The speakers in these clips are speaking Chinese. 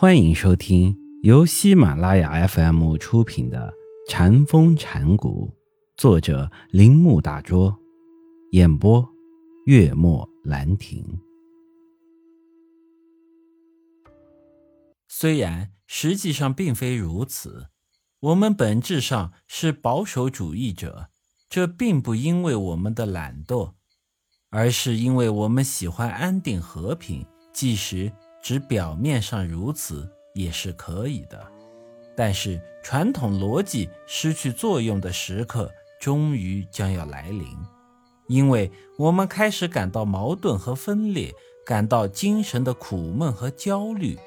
欢迎收听由喜马拉雅 FM 出品的《禅风禅谷，作者铃木大拙，演播月末兰亭。虽然实际上并非如此，我们本质上是保守主义者，这并不因为我们的懒惰，而是因为我们喜欢安定和平，即使。只表面上如此也是可以的，但是传统逻辑失去作用的时刻终于将要来临，因为我们开始感到矛盾和分裂，感到精神的苦闷和焦虑，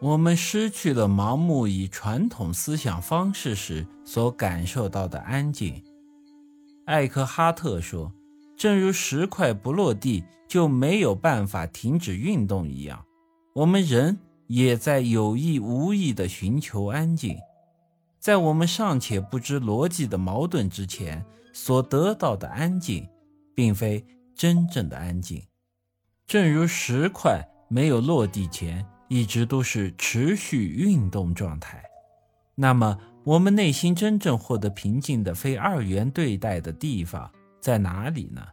我们失去了盲目以传统思想方式时所感受到的安静。艾克哈特说：“正如石块不落地就没有办法停止运动一样。”我们人也在有意无意地寻求安静，在我们尚且不知逻辑的矛盾之前，所得到的安静，并非真正的安静。正如石块没有落地前一直都是持续运动状态，那么我们内心真正获得平静的非二元对待的地方在哪里呢？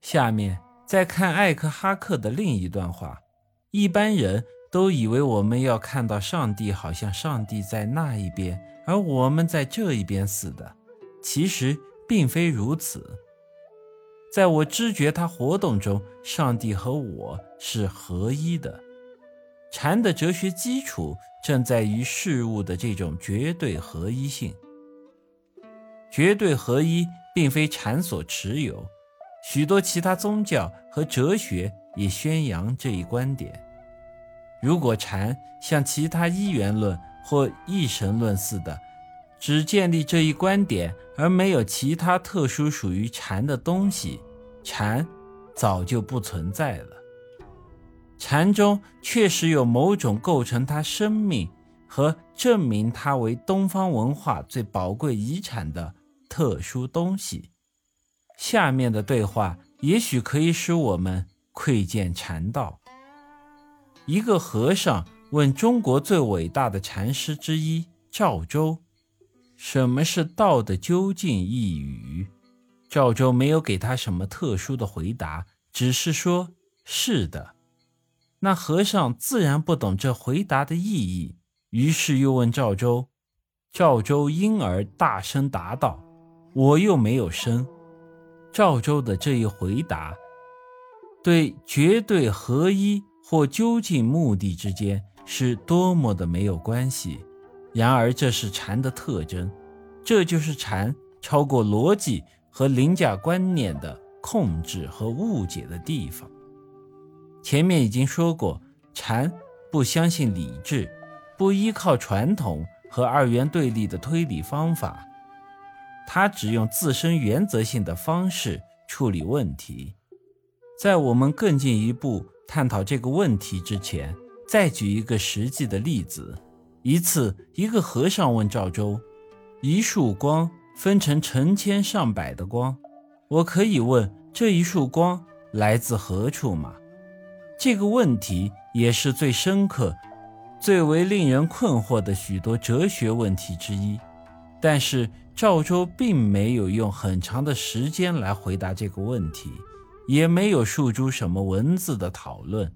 下面再看艾克哈克的另一段话。一般人都以为我们要看到上帝，好像上帝在那一边，而我们在这一边似的。其实并非如此。在我知觉它活动中，上帝和我是合一的。禅的哲学基础正在于事物的这种绝对合一性。绝对合一并非禅所持有，许多其他宗教和哲学。也宣扬这一观点。如果禅像其他一元论或一神论似的，只建立这一观点而没有其他特殊属于禅的东西，禅早就不存在了。禅中确实有某种构成它生命和证明它为东方文化最宝贵遗产的特殊东西。下面的对话也许可以使我们。窥见禅道。一个和尚问中国最伟大的禅师之一赵州：“什么是道的究竟一语？”赵州没有给他什么特殊的回答，只是说：“是的。”那和尚自然不懂这回答的意义，于是又问赵州。赵州因而大声答道：“我又没有生。”赵州的这一回答。对绝对合一或究竟目的之间是多么的没有关系，然而这是禅的特征，这就是禅超过逻辑和凌驾观念的控制和误解的地方。前面已经说过，禅不相信理智，不依靠传统和二元对立的推理方法，它只用自身原则性的方式处理问题。在我们更进一步探讨这个问题之前，再举一个实际的例子。一次，一个和尚问赵州：“一束光分成成千上百的光，我可以问这一束光来自何处吗？”这个问题也是最深刻、最为令人困惑的许多哲学问题之一。但是赵州并没有用很长的时间来回答这个问题。也没有诉诸什么文字的讨论，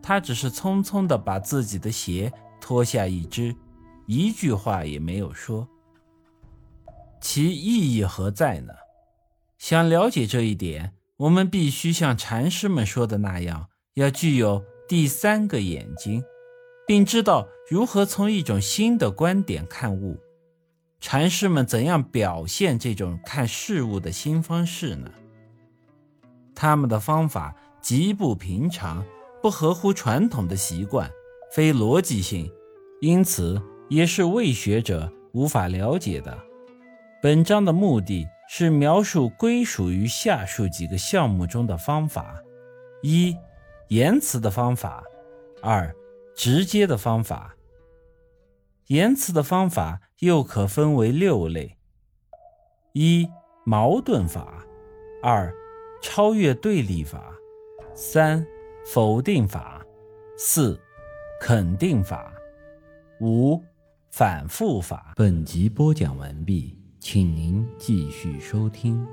他只是匆匆地把自己的鞋脱下一只，一句话也没有说。其意义何在呢？想了解这一点，我们必须像禅师们说的那样，要具有第三个眼睛，并知道如何从一种新的观点看物。禅师们怎样表现这种看事物的新方式呢？他们的方法极不平常，不合乎传统的习惯，非逻辑性，因此也是未学者无法了解的。本章的目的是描述归属于下述几个项目中的方法：一、言辞的方法；二、直接的方法。言辞的方法又可分为六类：一、矛盾法；二、超越对立法，三否定法，四肯定法，五、反复法。本集播讲完毕，请您继续收听。